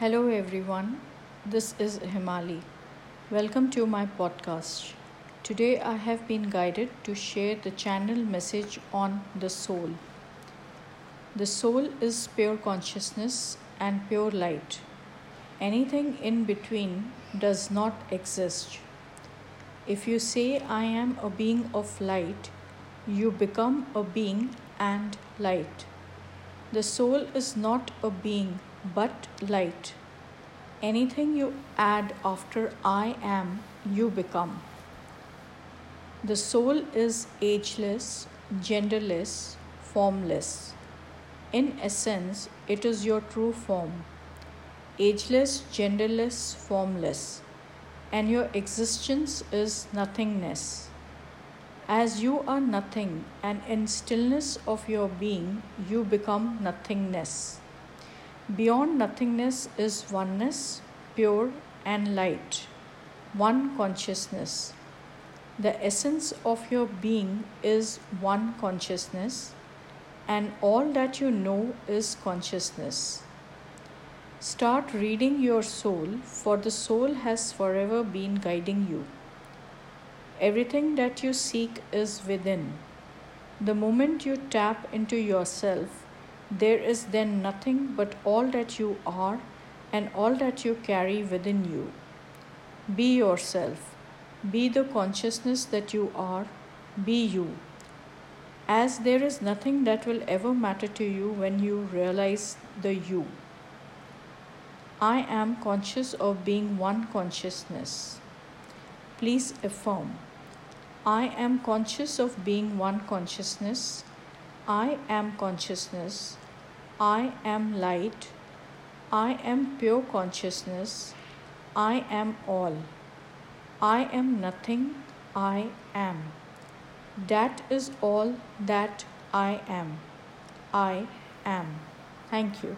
Hello everyone, this is Himali. Welcome to my podcast. Today I have been guided to share the channel message on the soul. The soul is pure consciousness and pure light. Anything in between does not exist. If you say I am a being of light, you become a being and light. The soul is not a being but light. Anything you add after I am, you become. The soul is ageless, genderless, formless. In essence, it is your true form. Ageless, genderless, formless. And your existence is nothingness. As you are nothing, and in stillness of your being, you become nothingness. Beyond nothingness is oneness, pure and light, one consciousness. The essence of your being is one consciousness, and all that you know is consciousness. Start reading your soul, for the soul has forever been guiding you. Everything that you seek is within. The moment you tap into yourself, there is then nothing but all that you are and all that you carry within you. Be yourself. Be the consciousness that you are. Be you. As there is nothing that will ever matter to you when you realize the you. I am conscious of being one consciousness. Please affirm. I am conscious of being one consciousness. I am consciousness. I am light. I am pure consciousness. I am all. I am nothing. I am. That is all that I am. I am. Thank you.